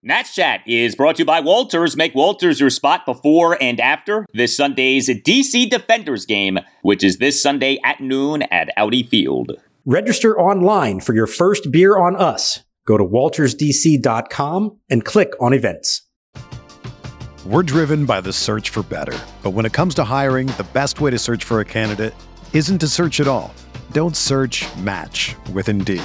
Nats Chat is brought to you by Walters. Make Walters your spot before and after this Sunday's DC Defenders game, which is this Sunday at noon at Audi Field. Register online for your first beer on us. Go to waltersdc.com and click on events. We're driven by the search for better. But when it comes to hiring, the best way to search for a candidate isn't to search at all. Don't search match with Indeed.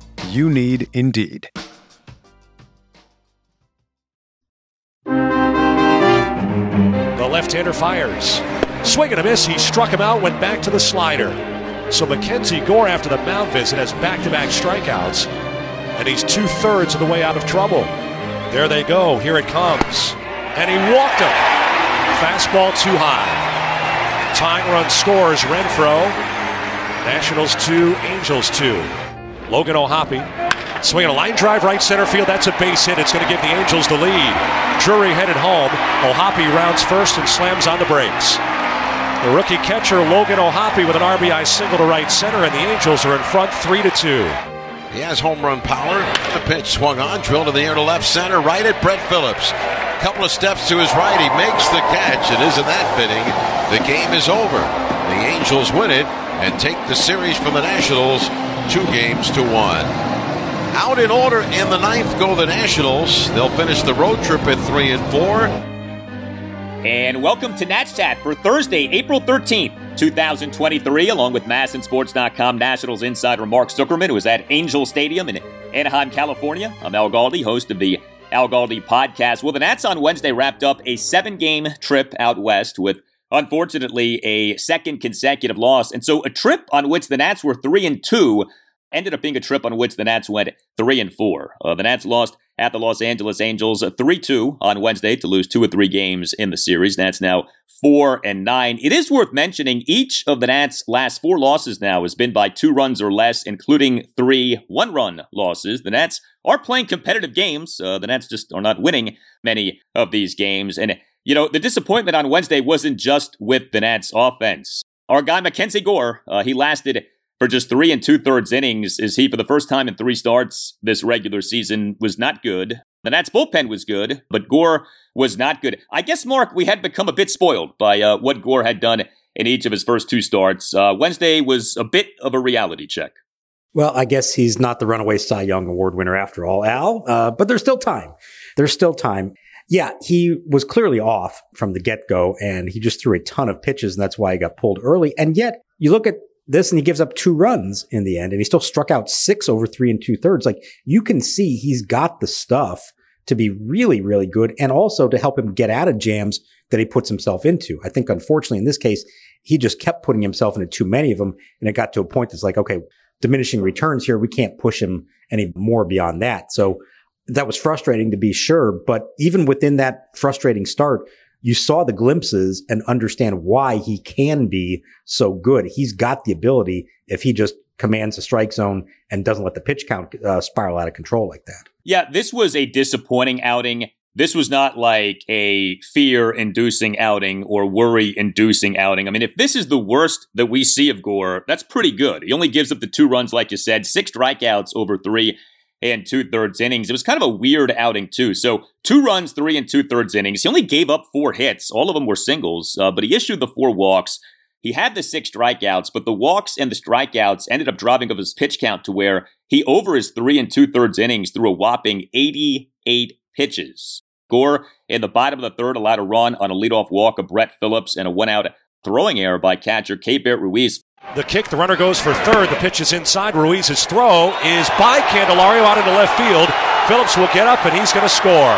You need Indeed. The left-hander fires. Swing and a miss. He struck him out, went back to the slider. So Mackenzie Gore, after the mound visit, has back-to-back strikeouts, and he's two-thirds of the way out of trouble. There they go. Here it comes. And he walked him. Fastball too high. Tying run scores Renfroe. Nationals 2, Angels 2. Logan O'Hoppe swinging a line drive right center field. That's a base hit. It's going to give the Angels the lead. Drury headed home. O'Hoppe rounds first and slams on the brakes. The rookie catcher Logan O'Hoppe with an RBI single to right center, and the Angels are in front three to two. He has home run power. The pitch swung on, drilled in the air to left center, right at Brett Phillips. A Couple of steps to his right, he makes the catch, and isn't that fitting? The game is over. The Angels win it and take the series from the Nationals two games to one. Out in order in the ninth go the Nationals. They'll finish the road trip at three and four. And welcome to Nats Chat for Thursday, April 13th, 2023, along with MASNsports.com Nationals insider Mark Zuckerman, who is at Angel Stadium in Anaheim, California. I'm Al Galdi, host of the Al Galdi podcast. Well, the Nats on Wednesday wrapped up a seven game trip out west with unfortunately a second consecutive loss. And so a trip on which the Nats were 3 and 2 ended up being a trip on which the Nats went 3 and 4. Uh, the Nats lost at the Los Angeles Angels 3-2 on Wednesday to lose two or three games in the series. Nats now 4 and 9. It is worth mentioning each of the Nats last four losses now has been by two runs or less, including three one-run losses. The Nats are playing competitive games. Uh, the Nats just are not winning many of these games and you know, the disappointment on Wednesday wasn't just with the Nats offense. Our guy, Mackenzie Gore, uh, he lasted for just three and two thirds innings. Is he, for the first time in three starts this regular season, was not good. The Nats bullpen was good, but Gore was not good. I guess, Mark, we had become a bit spoiled by uh, what Gore had done in each of his first two starts. Uh, Wednesday was a bit of a reality check. Well, I guess he's not the runaway Cy Young Award winner after all, Al, uh, but there's still time. There's still time. Yeah, he was clearly off from the get go and he just threw a ton of pitches and that's why he got pulled early. And yet you look at this and he gives up two runs in the end and he still struck out six over three and two thirds. Like you can see he's got the stuff to be really, really good and also to help him get out of jams that he puts himself into. I think unfortunately in this case, he just kept putting himself into too many of them. And it got to a point that's like, okay, diminishing returns here. We can't push him any more beyond that. So that was frustrating to be sure. But even within that frustrating start, you saw the glimpses and understand why he can be so good. He's got the ability if he just commands the strike zone and doesn't let the pitch count uh, spiral out of control like that. Yeah, this was a disappointing outing. This was not like a fear inducing outing or worry inducing outing. I mean, if this is the worst that we see of Gore, that's pretty good. He only gives up the two runs, like you said, six strikeouts over three and two thirds innings. It was kind of a weird outing, too. So, two runs, three and two thirds innings. He only gave up four hits. All of them were singles, uh, but he issued the four walks. He had the six strikeouts, but the walks and the strikeouts ended up driving up his pitch count to where he, over his three and two thirds innings, threw a whopping 88 pitches. Gore in the bottom of the third allowed a run on a leadoff walk of Brett Phillips and a one out throwing error by catcher Keibert Ruiz. The kick, the runner goes for third. The pitch is inside. Ruiz's throw is by Candelario out into left field. Phillips will get up and he's going to score.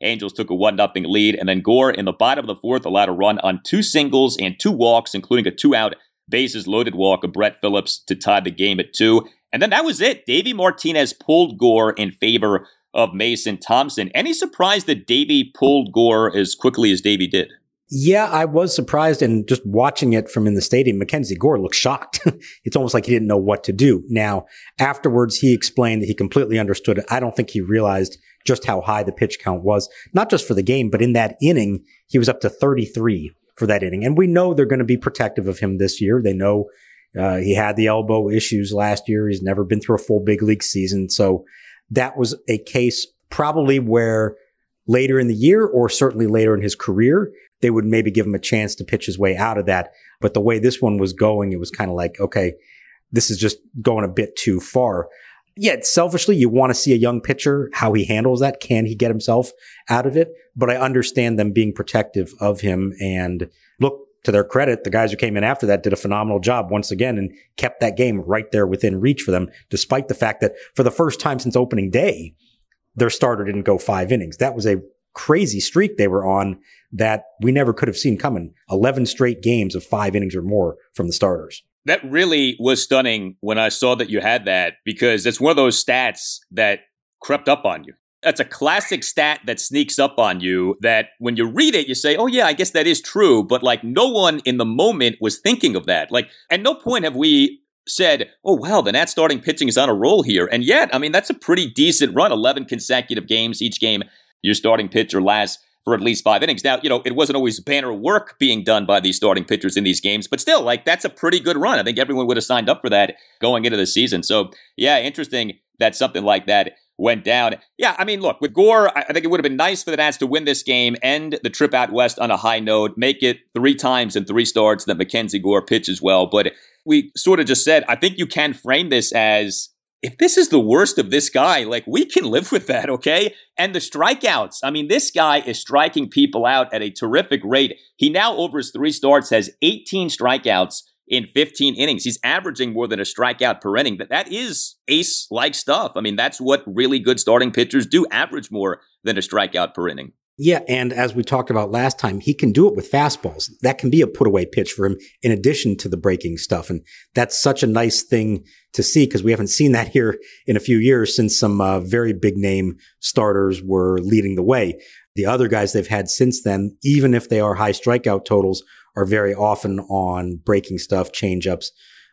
Angels took a 1 0 lead, and then Gore in the bottom of the fourth allowed a run on two singles and two walks, including a two out bases loaded walk of Brett Phillips to tie the game at two. And then that was it. Davey Martinez pulled Gore in favor of Mason Thompson. Any surprise that Davey pulled Gore as quickly as Davey did? Yeah, I was surprised and just watching it from in the stadium, Mackenzie Gore looked shocked. it's almost like he didn't know what to do. Now, afterwards, he explained that he completely understood it. I don't think he realized just how high the pitch count was, not just for the game, but in that inning, he was up to 33 for that inning. And we know they're going to be protective of him this year. They know uh, he had the elbow issues last year. He's never been through a full big league season. So that was a case probably where later in the year or certainly later in his career, they would maybe give him a chance to pitch his way out of that. But the way this one was going, it was kind of like, okay, this is just going a bit too far. Yet selfishly, you want to see a young pitcher, how he handles that. Can he get himself out of it? But I understand them being protective of him. And look, to their credit, the guys who came in after that did a phenomenal job once again and kept that game right there within reach for them, despite the fact that for the first time since opening day, their starter didn't go five innings. That was a crazy streak they were on that we never could have seen coming. 11 straight games of five innings or more from the starters. That really was stunning when I saw that you had that because it's one of those stats that crept up on you. That's a classic stat that sneaks up on you that when you read it, you say, oh, yeah, I guess that is true. But like no one in the moment was thinking of that. Like, at no point have we said, oh, wow, the Nats starting pitching is on a roll here. And yet, I mean, that's a pretty decent run 11 consecutive games, each game your starting pitcher lasts for at least five innings. Now, you know, it wasn't always banner work being done by these starting pitchers in these games, but still, like, that's a pretty good run. I think everyone would have signed up for that going into the season. So, yeah, interesting that something like that went down. Yeah, I mean, look, with Gore, I think it would have been nice for the Nats to win this game, end the trip out west on a high note, make it three times in three starts that Mackenzie Gore pitches well. But we sort of just said, I think you can frame this as if this is the worst of this guy, like we can live with that, okay? And the strikeouts. I mean, this guy is striking people out at a terrific rate. He now, over his three starts, has 18 strikeouts in 15 innings. He's averaging more than a strikeout per inning, but that is ace like stuff. I mean, that's what really good starting pitchers do average more than a strikeout per inning. Yeah, and as we talked about last time, he can do it with fastballs. That can be a put away pitch for him in addition to the breaking stuff. And that's such a nice thing to see because we haven't seen that here in a few years since some uh, very big name starters were leading the way. The other guys they've had since then, even if they are high strikeout totals, are very often on breaking stuff, changeups,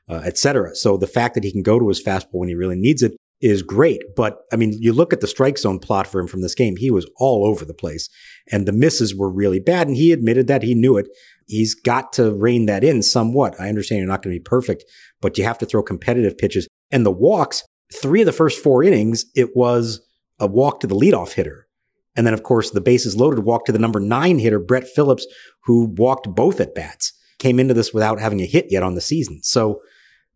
uh, etc. So the fact that he can go to his fastball when he really needs it is great. But I mean, you look at the strike zone plot for him from this game, he was all over the place and the misses were really bad. And he admitted that he knew it. He's got to rein that in somewhat. I understand you're not going to be perfect, but you have to throw competitive pitches and the walks. Three of the first four innings, it was a walk to the leadoff hitter. And then, of course, the bases loaded walk to the number nine hitter, Brett Phillips, who walked both at bats, came into this without having a hit yet on the season. So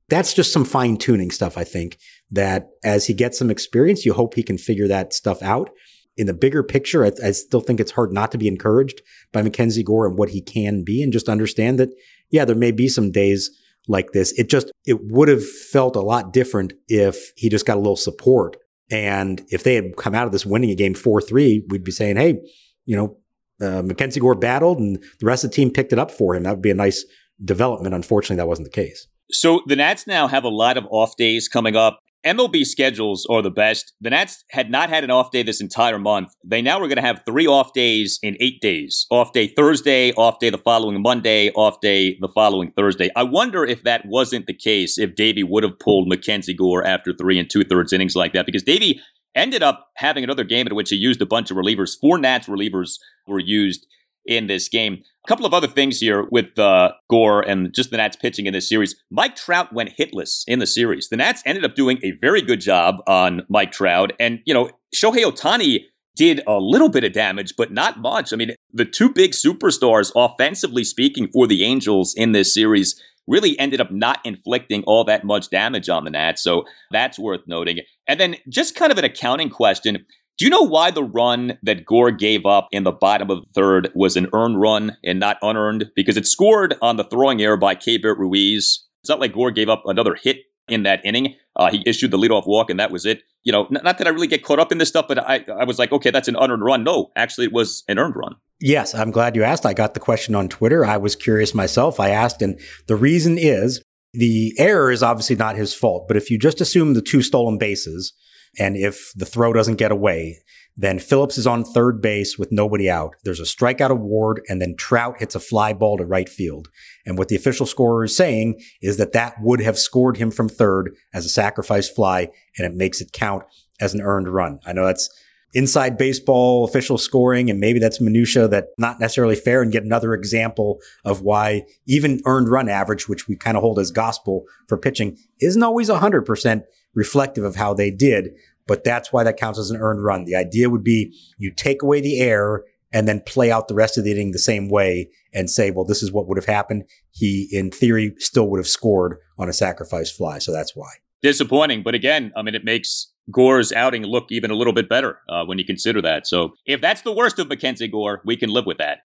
that's just some fine tuning stuff, I think, that as he gets some experience, you hope he can figure that stuff out. In the bigger picture, I, I still think it's hard not to be encouraged by Mackenzie Gore and what he can be and just understand that, yeah, there may be some days like this. It just, it would have felt a lot different if he just got a little support. And if they had come out of this winning a game 4 3, we'd be saying, hey, you know, uh, Mackenzie Gore battled and the rest of the team picked it up for him. That would be a nice development. Unfortunately, that wasn't the case. So the Nats now have a lot of off days coming up. MLB schedules are the best. The Nats had not had an off day this entire month. They now are going to have three off days in eight days. Off day Thursday, off day the following Monday, off day the following Thursday. I wonder if that wasn't the case, if Davey would have pulled Mackenzie Gore after three and two thirds innings like that, because Davey ended up having another game in which he used a bunch of relievers. Four Nats relievers were used in this game. A couple of other things here with uh, Gore and just the Nats pitching in this series. Mike Trout went hitless in the series. The Nats ended up doing a very good job on Mike Trout. And, you know, Shohei Ohtani did a little bit of damage, but not much. I mean, the two big superstars, offensively speaking, for the Angels in this series really ended up not inflicting all that much damage on the Nats. So that's worth noting. And then just kind of an accounting question. Do you know why the run that Gore gave up in the bottom of the third was an earned run and not unearned? Because it scored on the throwing error by Keibert Ruiz. It's not like Gore gave up another hit in that inning. Uh, he issued the leadoff walk, and that was it. You know, not, not that I really get caught up in this stuff, but I, I was like, okay, that's an unearned run. No, actually, it was an earned run. Yes, I'm glad you asked. I got the question on Twitter. I was curious myself. I asked, and the reason is the error is obviously not his fault. But if you just assume the two stolen bases, and if the throw doesn't get away, then Phillips is on third base with nobody out. There's a strikeout award, and then Trout hits a fly ball to right field. And what the official scorer is saying is that that would have scored him from third as a sacrifice fly, and it makes it count as an earned run. I know that's inside baseball official scoring, and maybe that's minutia that not necessarily fair. And get another example of why even earned run average, which we kind of hold as gospel for pitching, isn't always 100% reflective of how they did but that's why that counts as an earned run. The idea would be you take away the error and then play out the rest of the inning the same way and say, well, this is what would have happened. He, in theory, still would have scored on a sacrifice fly. So that's why. Disappointing. But again, I mean, it makes Gore's outing look even a little bit better uh, when you consider that. So if that's the worst of Mackenzie Gore, we can live with that.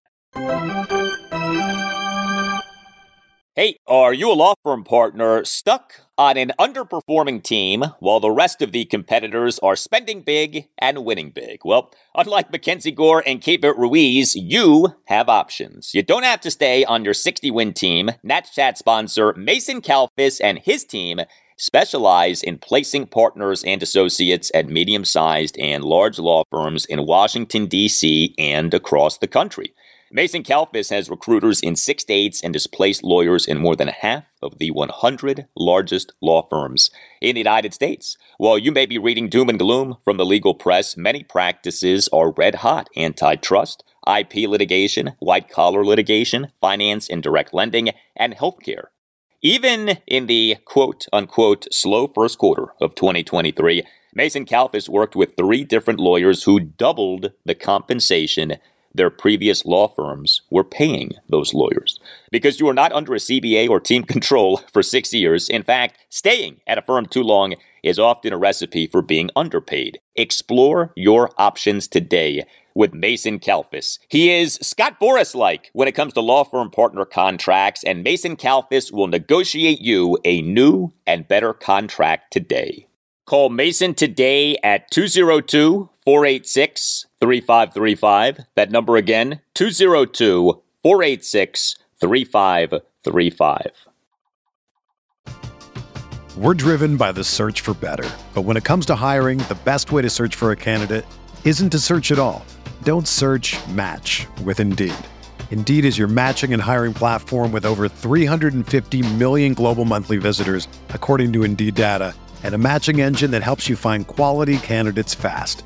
Hey, are you a law firm partner stuck on an underperforming team while the rest of the competitors are spending big and winning big? Well, unlike Mackenzie Gore and Keibert Ruiz, you have options. You don't have to stay on your 60 win team. Nats Chat sponsor Mason Kalfis and his team specialize in placing partners and associates at medium sized and large law firms in Washington, D.C. and across the country. Mason Kalfis has recruiters in six states and has placed lawyers in more than half of the 100 largest law firms in the United States. While you may be reading doom and gloom from the legal press, many practices are red hot antitrust, IP litigation, white collar litigation, finance and direct lending, and healthcare. Even in the quote unquote slow first quarter of 2023, Mason Kalfis worked with three different lawyers who doubled the compensation their previous law firms were paying those lawyers. Because you are not under a CBA or team control for six years. In fact, staying at a firm too long is often a recipe for being underpaid. Explore your options today with Mason Kalfis. He is Scott Boras like when it comes to law firm partner contracts, and Mason Kalfis will negotiate you a new and better contract today. Call Mason today at 202 486 3535. That number again, 202 486 3535. We're driven by the search for better. But when it comes to hiring, the best way to search for a candidate isn't to search at all. Don't search match with Indeed. Indeed is your matching and hiring platform with over 350 million global monthly visitors, according to Indeed data, and a matching engine that helps you find quality candidates fast.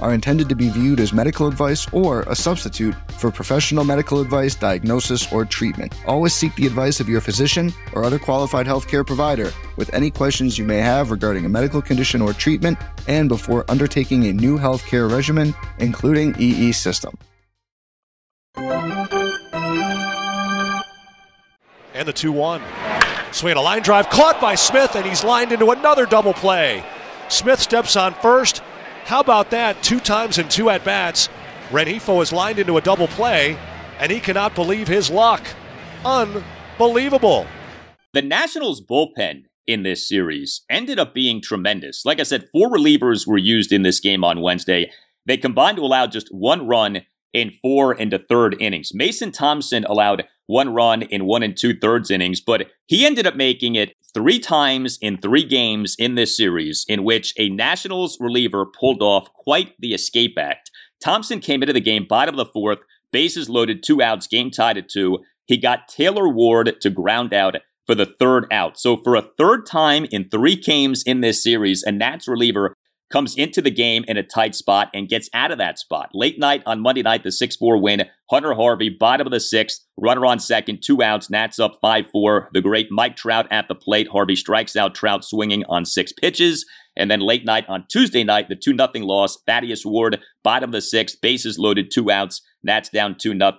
are intended to be viewed as medical advice or a substitute for professional medical advice, diagnosis, or treatment. Always seek the advice of your physician or other qualified healthcare provider with any questions you may have regarding a medical condition or treatment and before undertaking a new healthcare regimen, including EE system. And the 2 1. Swing a line drive caught by Smith, and he's lined into another double play. Smith steps on first. How about that? Two times in two at bats. Rengifo is lined into a double play, and he cannot believe his luck. Unbelievable. The Nationals bullpen in this series ended up being tremendous. Like I said, four relievers were used in this game on Wednesday. They combined to allow just one run in four and a third innings. Mason Thompson allowed one run in one and two thirds innings, but he ended up making it three times in three games in this series in which a Nationals reliever pulled off quite the escape act. Thompson came into the game bottom of the fourth, bases loaded, two outs, game tied at two. He got Taylor Ward to ground out for the third out. So for a third time in three games in this series, a Nats reliever comes into the game in a tight spot and gets out of that spot. Late night on Monday night, the 6 4 win. Hunter Harvey, bottom of the sixth, runner on second, two outs, Nats up 5 4. The great Mike Trout at the plate. Harvey strikes out Trout swinging on six pitches. And then late night on Tuesday night, the 2 0 loss. Thaddeus Ward, bottom of the sixth, bases loaded, two outs. Nats down 2 0,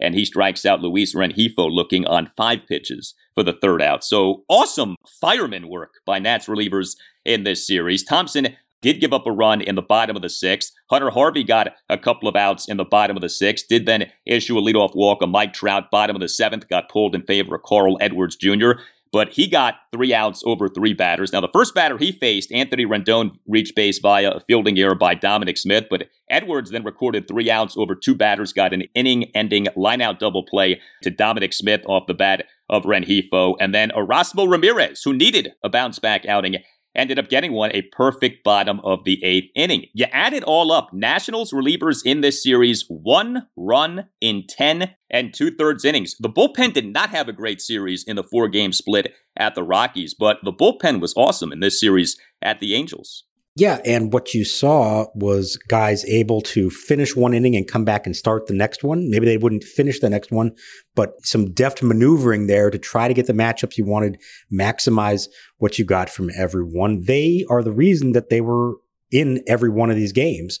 and he strikes out Luis Rengifo looking on five pitches for the third out. So awesome fireman work by Nats relievers in this series. Thompson did give up a run in the bottom of the sixth. Hunter Harvey got a couple of outs in the bottom of the sixth, did then issue a leadoff walk. A Mike Trout, bottom of the seventh, got pulled in favor of Carl Edwards Jr., but he got three outs over three batters. Now, the first batter he faced, Anthony Rendon, reached base via a fielding error by Dominic Smith, but Edwards then recorded three outs over two batters, got an inning ending lineout double play to Dominic Smith off the bat of Rengifo, and then Erasmo Ramirez, who needed a bounce back outing ended up getting one a perfect bottom of the eighth inning. You add it all up, Nationals relievers in this series, one run in 10 and two thirds innings. The bullpen did not have a great series in the four game split at the Rockies, but the bullpen was awesome in this series at the Angels. Yeah, and what you saw was guys able to finish one inning and come back and start the next one. Maybe they wouldn't finish the next one, but some deft maneuvering there to try to get the matchups you wanted, maximize what you got from everyone. They are the reason that they were in every one of these games.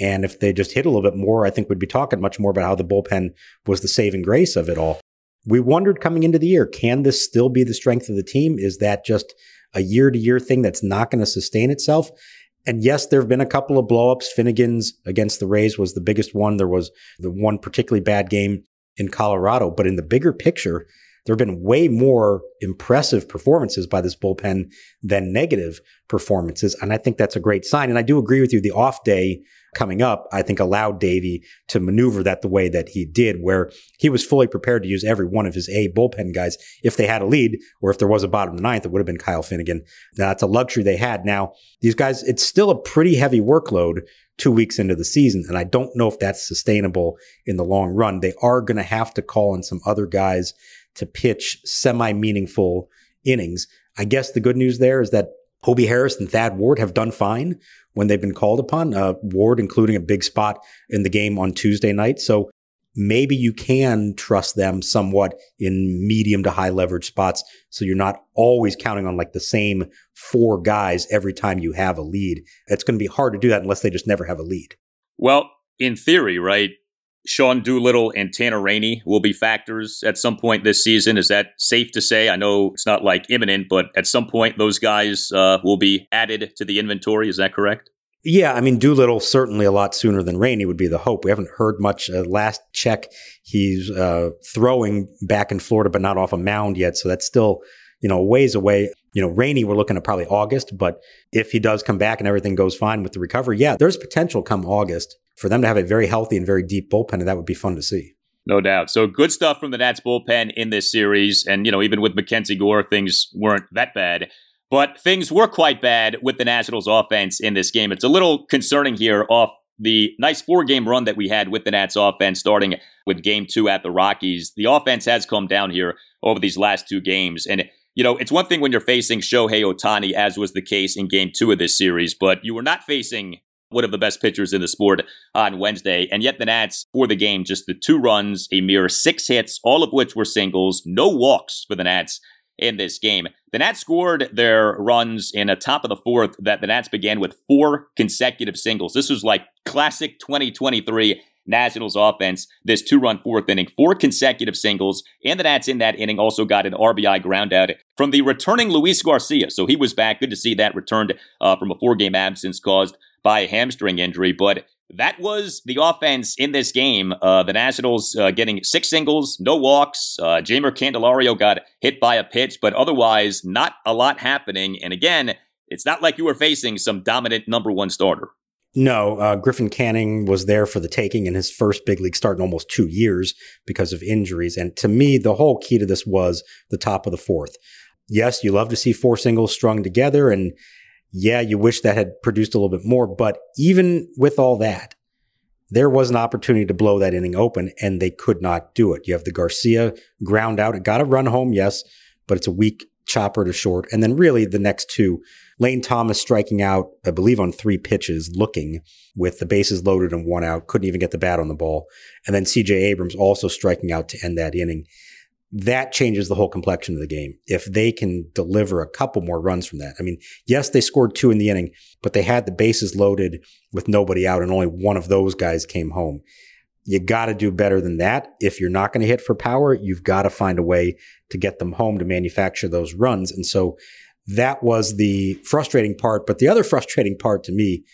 And if they just hit a little bit more, I think we'd be talking much more about how the bullpen was the saving grace of it all. We wondered coming into the year, can this still be the strength of the team? Is that just a year to year thing that's not going to sustain itself? And yes, there have been a couple of blowups. Finnegan's against the Rays was the biggest one. There was the one particularly bad game in Colorado. But in the bigger picture, there have been way more impressive performances by this bullpen than negative performances. And I think that's a great sign. And I do agree with you. The off day coming up, I think allowed Davey to maneuver that the way that he did, where he was fully prepared to use every one of his A bullpen guys if they had a lead or if there was a bottom of the ninth, it would have been Kyle Finnegan. Now, that's a luxury they had. Now, these guys, it's still a pretty heavy workload two weeks into the season. And I don't know if that's sustainable in the long run. They are going to have to call in some other guys to pitch semi meaningful innings. I guess the good news there is that Hobie Harris and Thad Ward have done fine when they've been called upon. Uh, Ward, including a big spot in the game on Tuesday night. So maybe you can trust them somewhat in medium to high leverage spots. So you're not always counting on like the same four guys every time you have a lead. It's going to be hard to do that unless they just never have a lead. Well, in theory, right? Sean Doolittle and Tanner Rainey will be factors at some point this season. Is that safe to say? I know it's not like imminent, but at some point those guys uh, will be added to the inventory. Is that correct? Yeah, I mean Doolittle certainly a lot sooner than Rainey would be the hope. We haven't heard much. Uh, last check, he's uh, throwing back in Florida, but not off a mound yet. So that's still you know ways away. You know, Rainey, we're looking at probably August, but if he does come back and everything goes fine with the recovery, yeah, there's potential come August for them to have a very healthy and very deep bullpen, and that would be fun to see. No doubt. So good stuff from the Nats bullpen in this series. And, you know, even with Mackenzie Gore, things weren't that bad. But things were quite bad with the Nationals offense in this game. It's a little concerning here off the nice four game run that we had with the Nats offense, starting with game two at the Rockies. The offense has come down here over these last two games. And, you know, it's one thing when you're facing Shohei Ohtani, as was the case in game two of this series, but you were not facing one of the best pitchers in the sport on Wednesday. And yet the Nats, for the game, just the two runs, a mere six hits, all of which were singles, no walks for the Nats in this game. The Nats scored their runs in a top of the fourth that the Nats began with four consecutive singles. This was like classic 2023 Nationals offense. This two run fourth inning, four consecutive singles, and the Nats in that inning also got an RBI ground out from the returning Luis Garcia. So he was back. Good to see that returned uh, from a four game absence caused by a hamstring injury. But that was the offense in this game. Uh, the Nationals uh, getting six singles, no walks. Uh, Jeimer Candelario got hit by a pitch, but otherwise not a lot happening. And again, it's not like you were facing some dominant number one starter. No, uh, Griffin Canning was there for the taking in his first big league start in almost two years because of injuries. And to me, the whole key to this was the top of the fourth. Yes, you love to see four singles strung together and yeah, you wish that had produced a little bit more. But even with all that, there was an opportunity to blow that inning open and they could not do it. You have the Garcia ground out. It got a run home, yes, but it's a weak chopper to short. And then really the next two, Lane Thomas striking out, I believe on three pitches, looking with the bases loaded and one out, couldn't even get the bat on the ball. And then CJ Abrams also striking out to end that inning that changes the whole complexion of the game. If they can deliver a couple more runs from that. I mean, yes, they scored two in the inning, but they had the bases loaded with nobody out and only one of those guys came home. You got to do better than that. If you're not going to hit for power, you've got to find a way to get them home to manufacture those runs. And so that was the frustrating part. But the other frustrating part to me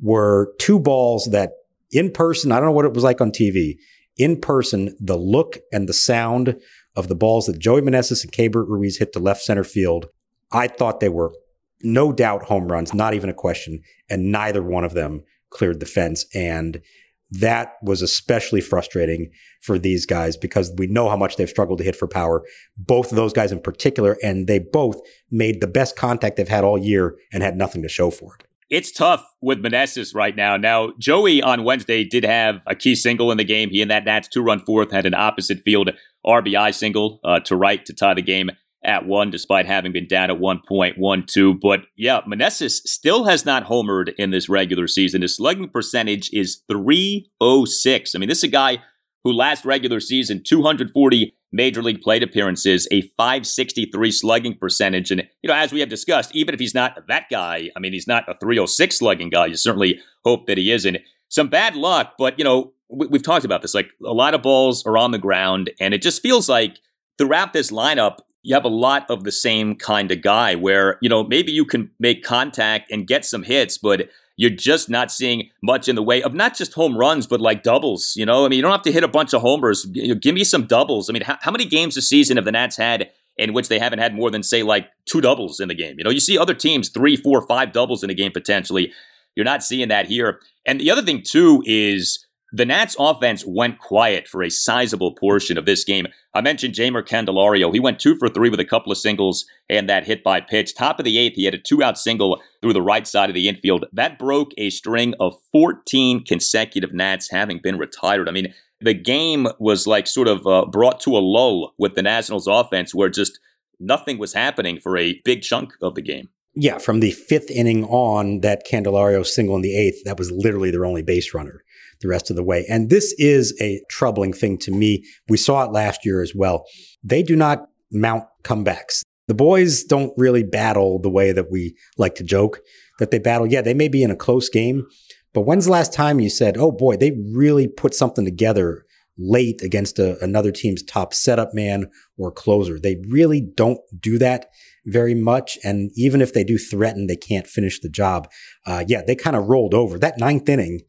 were two balls that in person, I don't know what it was like on TV. In person, the look and the sound of the balls that Joey Meneses and Keibert Ruiz hit to left center field, I thought they were no doubt home runs, not even a question. And neither one of them cleared the fence. And that was especially frustrating for these guys because we know how much they've struggled to hit for power. Both of those guys in particular, and they both made the best contact they've had all year and had nothing to show for it it's tough with Meneses right now. Now, Joey on Wednesday did have a key single in the game. He and that Nats two run fourth had an opposite field RBI single uh, to right to tie the game at one, despite having been down at 1.12. But yeah, Meneses still has not homered in this regular season. His slugging percentage is 306. I mean, this is a guy who last regular season, 240 major league plate appearances, a 563 slugging percentage. And, you know, as we have discussed, even if he's not that guy, I mean, he's not a 306 slugging guy. You certainly hope that he isn't. Some bad luck, but, you know, we, we've talked about this. Like a lot of balls are on the ground, and it just feels like throughout this lineup, you have a lot of the same kind of guy where, you know, maybe you can make contact and get some hits, but you're just not seeing much in the way of not just home runs, but like doubles. You know, I mean, you don't have to hit a bunch of homers. You know, give me some doubles. I mean, how, how many games a season have the Nats had in which they haven't had more than say like two doubles in the game? You know, you see other teams three, four, five doubles in a game potentially. You're not seeing that here. And the other thing too is the Nats offense went quiet for a sizable portion of this game. I mentioned Jeimer Candelario. He went two for three with a couple of singles and that hit by pitch. Top of the eighth, he had a two out single through the right side of the infield. That broke a string of 14 consecutive Nats having been retired. I mean, the game was like sort of uh, brought to a lull with the Nationals offense where just nothing was happening for a big chunk of the game. Yeah, from the fifth inning on, that Candelario single in the eighth, that was literally their only base runner the rest of the way. And this is a troubling thing to me. We saw it last year as well. They do not mount comebacks. The boys don't really battle the way that we like to joke that they battle. Yeah, they may be in a close game, but when's the last time you said, oh boy, they really put something together late against a, another team's top setup man or closer? They really don't do that very much. And even if they do threaten, they can't finish the job. Uh, yeah, they kind of rolled over. That ninth inning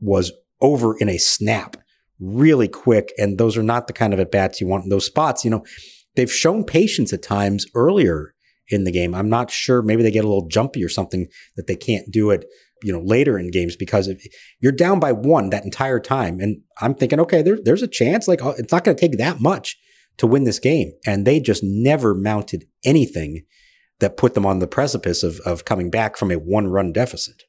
was over in a snap really quick. And those are not the kind of at bats you want in those spots. You know, they've shown patience at times earlier in the game. I'm not sure. Maybe they get a little jumpy or something that they can't do it, you know, later in games because if you're down by one that entire time. And I'm thinking, okay, there, there's a chance. Like uh, it's not going to take that much to win this game. And they just never mounted anything that put them on the precipice of, of coming back from a one run deficit.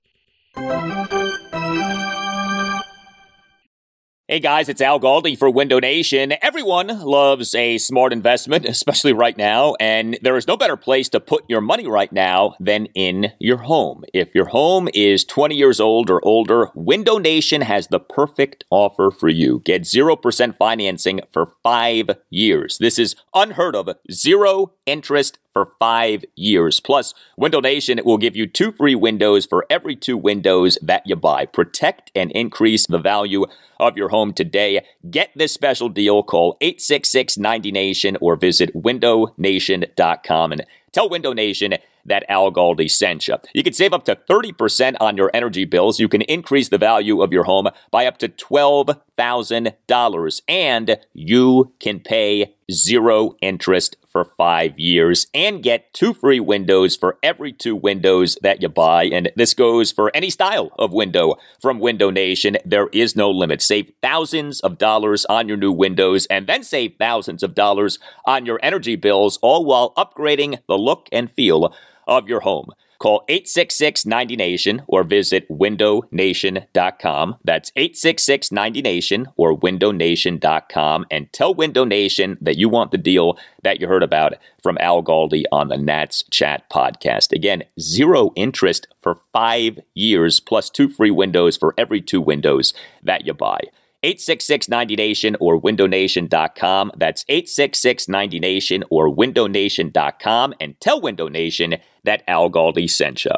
Hey guys, it's Al Galdi for Window Nation. Everyone loves a smart investment, especially right now, and there is no better place to put your money right now than in your home. If your home is 20 years old or older, Window Nation has the perfect offer for you. Get 0% financing for five years. This is unheard of. Zero interest for five years. Plus, Window Nation will give you two free windows for every two windows that you buy. Protect and increase the value of your home today. Get this special deal. Call 866 90 Nation or visit windownation.com and tell Window Nation that Al Galdi sent you. You can save up to 30% on your energy bills. You can increase the value of your home by up to $12,000 and you can pay zero interest for five years and get two free windows for every two windows that you buy. And this goes for any style of window from Window Nation. There is no limit. Save thousands of dollars on your new windows and then save thousands of dollars on your energy bills, all while upgrading the look and feel of your home. Call 866 90 Nation or visit windownation.com. That's 866 90 Nation or windownation.com and tell Window Nation that you want the deal that you heard about from Al Galdi on the Nats Chat podcast. Again, zero interest for five years plus two free windows for every two windows that you buy. 866 90 Nation or windownation.com. That's 866 90 Nation or windownation.com and tell Window Nation that Al Galdi sent you.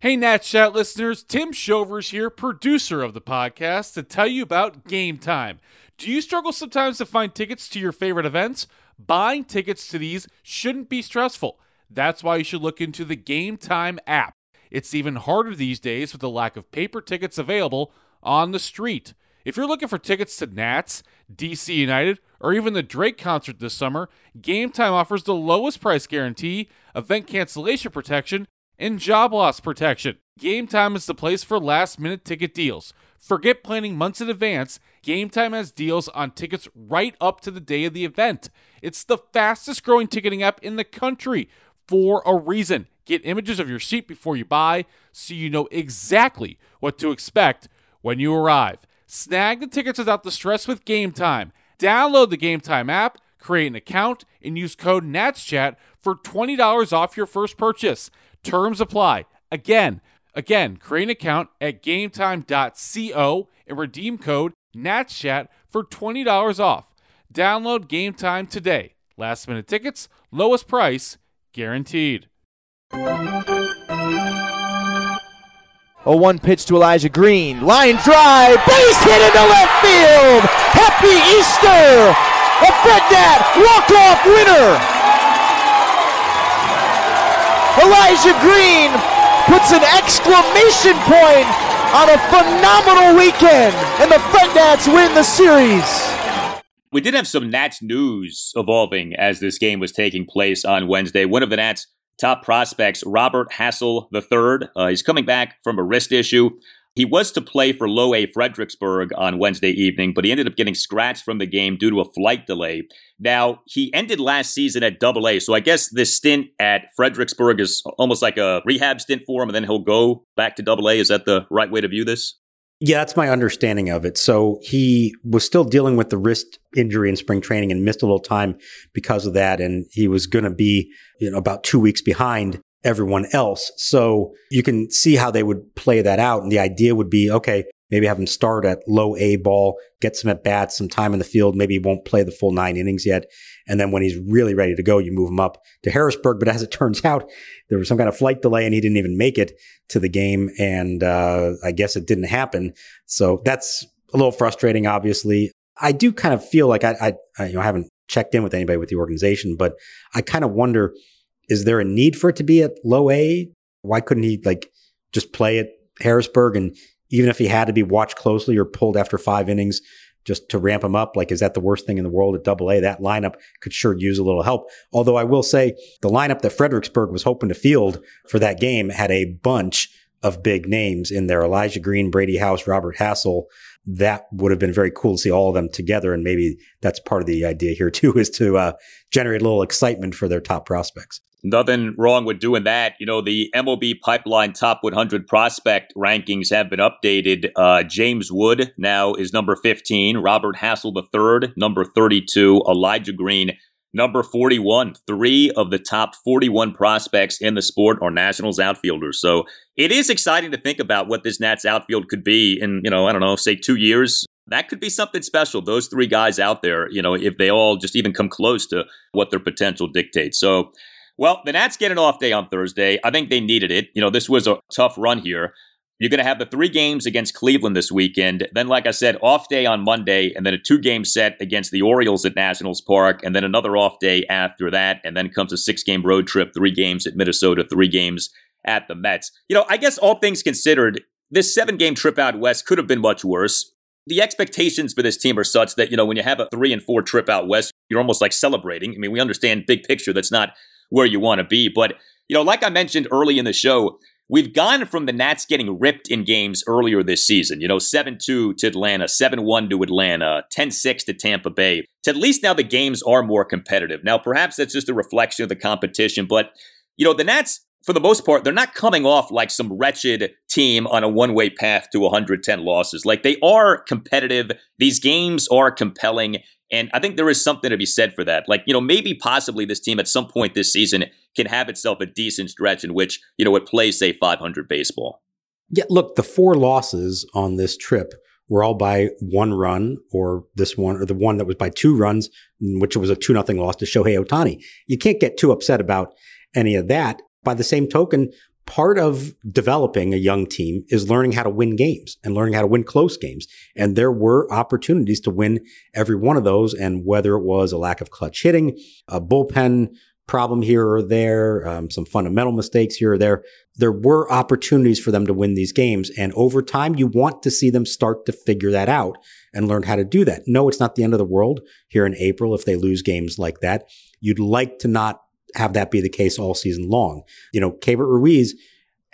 Hey, Nat Chat listeners, Tim Shovers here, producer of the podcast, to tell you about Game Time. Do you struggle sometimes to find tickets to your favorite events? Buying tickets to these shouldn't be stressful. That's why you should look into the Game Time app. It's even harder these days with the lack of paper tickets available on the street. If you're looking for tickets to Nats, DC United, or even the Drake concert this summer, Game Time offers the lowest price guarantee, event cancellation protection, and job loss protection. Game Time is the place for last minute ticket deals. Forget planning months in advance. Game Time has deals on tickets right up to the day of the event. It's the fastest growing ticketing app in the country for a reason. Get images of your seat before you buy so you know exactly what to expect when you arrive. Snag the tickets without the stress with Game Time. Download the Game Time app, create an account, and use code NATSCHAT for $20 off your first purchase. Terms apply. Again, again, create an account at gametime.co and redeem code NATSCHAT for $20 off. Download Game Time today. Last minute tickets, lowest price, guaranteed. A one pitch to Elijah Green. Line drive. Base hit into left field. Happy Easter. A FedNat walk-off winner. Elijah Green puts an exclamation point on a phenomenal weekend, and the FedNats win the series. We did have some Nats news evolving as this game was taking place on Wednesday. One of the Nats' top prospects, Robert Hassell III. Uh, he's coming back from a wrist issue. He was to play for Low A Fredericksburg on Wednesday evening, but he ended up getting scratched from the game due to a flight delay. Now, he ended last season at Double A, so I guess this stint at Fredericksburg is almost like a rehab stint for him, and then he'll go back to Double A. Is that the right way to view this? Yeah, that's my understanding of it. So he was still dealing with the wrist injury in spring training and missed a little time because of that. And he was going to be, you know, about two weeks behind everyone else. So you can see how they would play that out. And the idea would be, okay, maybe have him start at low A ball, get some at bats, some time in the field. Maybe he won't play the full nine innings yet. And then when he's really ready to go, you move him up to Harrisburg. But as it turns out, there was some kind of flight delay and he didn't even make it to the game. And uh, I guess it didn't happen. So that's a little frustrating, obviously. I do kind of feel like I, I, I you know, I haven't checked in with anybody with the organization, but I kind of wonder is there a need for it to be at low A? Why couldn't he like just play at Harrisburg and even if he had to be watched closely or pulled after five innings just to ramp him up, like is that the worst thing in the world at double A? That lineup could sure use a little help. Although I will say the lineup that Fredericksburg was hoping to field for that game had a bunch of big names in there. Elijah Green, Brady House, Robert Hassell. That would have been very cool to see all of them together. And maybe that's part of the idea here too, is to uh, generate a little excitement for their top prospects. Nothing wrong with doing that. You know, the MLB Pipeline Top 100 prospect rankings have been updated. Uh, James Wood now is number 15. Robert Hassell III, number 32. Elijah Green, number 41. Three of the top 41 prospects in the sport are Nationals outfielders. So it is exciting to think about what this Nats outfield could be in, you know, I don't know, say two years. That could be something special. Those three guys out there, you know, if they all just even come close to what their potential dictates. So, well, the Nats get an off day on Thursday. I think they needed it. You know, this was a tough run here. You're going to have the three games against Cleveland this weekend. Then, like I said, off day on Monday, and then a two game set against the Orioles at Nationals Park, and then another off day after that. And then comes a six game road trip, three games at Minnesota, three games at the Mets. You know, I guess all things considered, this seven game trip out west could have been much worse. The expectations for this team are such that, you know, when you have a three and four trip out west, you're almost like celebrating. I mean, we understand big picture that's not where you want to be. But, you know, like I mentioned early in the show, we've gone from the Nats getting ripped in games earlier this season, you know, 7 2 to Atlanta, 7 1 to Atlanta, 10 6 to Tampa Bay, to at least now the games are more competitive. Now, perhaps that's just a reflection of the competition, but, you know, the Nats. For the most part, they're not coming off like some wretched team on a one way path to 110 losses. Like they are competitive. These games are compelling. And I think there is something to be said for that. Like, you know, maybe possibly this team at some point this season can have itself a decent stretch in which, you know, it plays, say, 500 baseball. Yeah, look, the four losses on this trip were all by one run, or this one, or the one that was by two runs, which was a 2 nothing loss to Shohei Ohtani. You can't get too upset about any of that. By the same token, part of developing a young team is learning how to win games and learning how to win close games. And there were opportunities to win every one of those. And whether it was a lack of clutch hitting, a bullpen problem here or there, um, some fundamental mistakes here or there, there were opportunities for them to win these games. And over time, you want to see them start to figure that out and learn how to do that. No, it's not the end of the world here in April if they lose games like that. You'd like to not have that be the case all season long. You know, Keibert Ruiz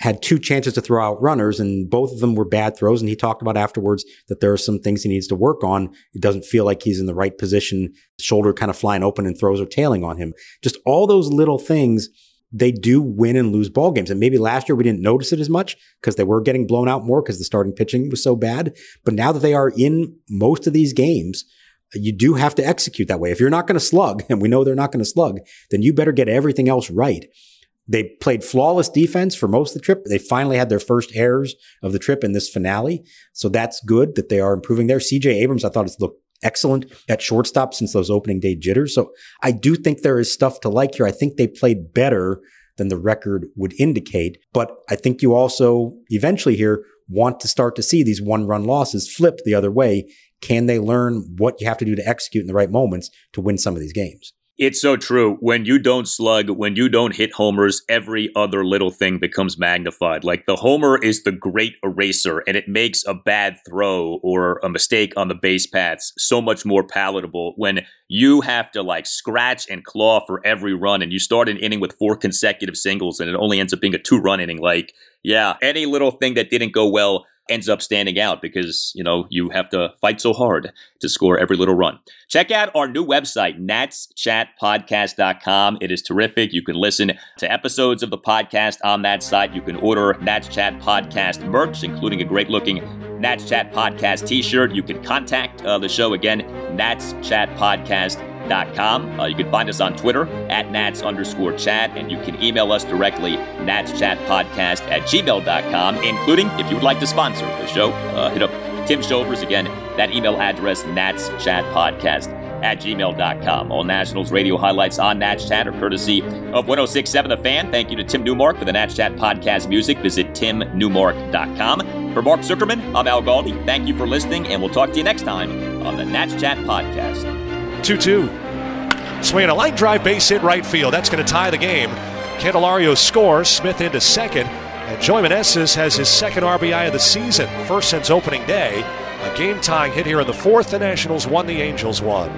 had two chances to throw out runners and both of them were bad throws. And he talked about afterwards that there are some things he needs to work on. It doesn't feel like he's in the right position, shoulder kind of flying open and throws are tailing on him. Just all those little things. They do win and lose ball games. And maybe last year we didn't notice it as much because they were getting blown out more because the starting pitching was so bad. But now that they are in most of these games, you do have to execute that way. If you're not going to slug, and we know they're not going to slug, then you better get everything else right. They played flawless defense for most of the trip. They finally had their first errors of the trip in this finale. So that's good that they are improving there. CJ Abrams, I thought has looked excellent at shortstop since those opening day jitters. So I do think there is stuff to like here. I think they played better than the record would indicate. But I think you also eventually here want to start to see these one run losses flip the other way can they learn what you have to do to execute in the right moments to win some of these games? It's so true. When you don't slug, when you don't hit homers, every other little thing becomes magnified. Like the homer is the great eraser and it makes a bad throw or a mistake on the base paths so much more palatable when you have to like scratch and claw for every run and you start an inning with four consecutive singles and it only ends up being a two run inning. Like, yeah, any little thing that didn't go well ends up standing out because, you know, you have to fight so hard to score every little run. Check out our new website, natschatpodcast.com. It is terrific. You can listen to episodes of the podcast on that site. You can order Nats Chat Podcast merch, including a great looking Nats Chat Podcast t shirt. You can contact uh, the show again, Nats Podcast uh, you can find us on Twitter at Nats underscore chat, and you can email us directly, natschatpodcast at gmail.com, including if you would like to sponsor the show, uh, hit up Tim Shovers. Again, that email address, natschatpodcast at gmail.com. All Nationals radio highlights on Nats Chat are courtesy of 1067 The Fan. Thank you to Tim Newmark for the Nats Chat podcast music. Visit timnewmark.com. For Mark Zuckerman, I'm Al Galdi. Thank you for listening, and we'll talk to you next time on the Nats Chat podcast. 2 2. Swinging a line drive base hit right field. That's going to tie the game. Candelario scores. Smith into second. And Joey Meneses has his second RBI of the season, first since opening day. A game tying hit here in the fourth. The Nationals won, the Angels won.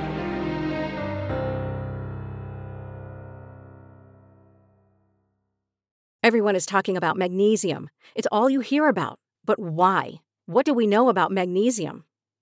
Everyone is talking about magnesium. It's all you hear about. But why? What do we know about magnesium?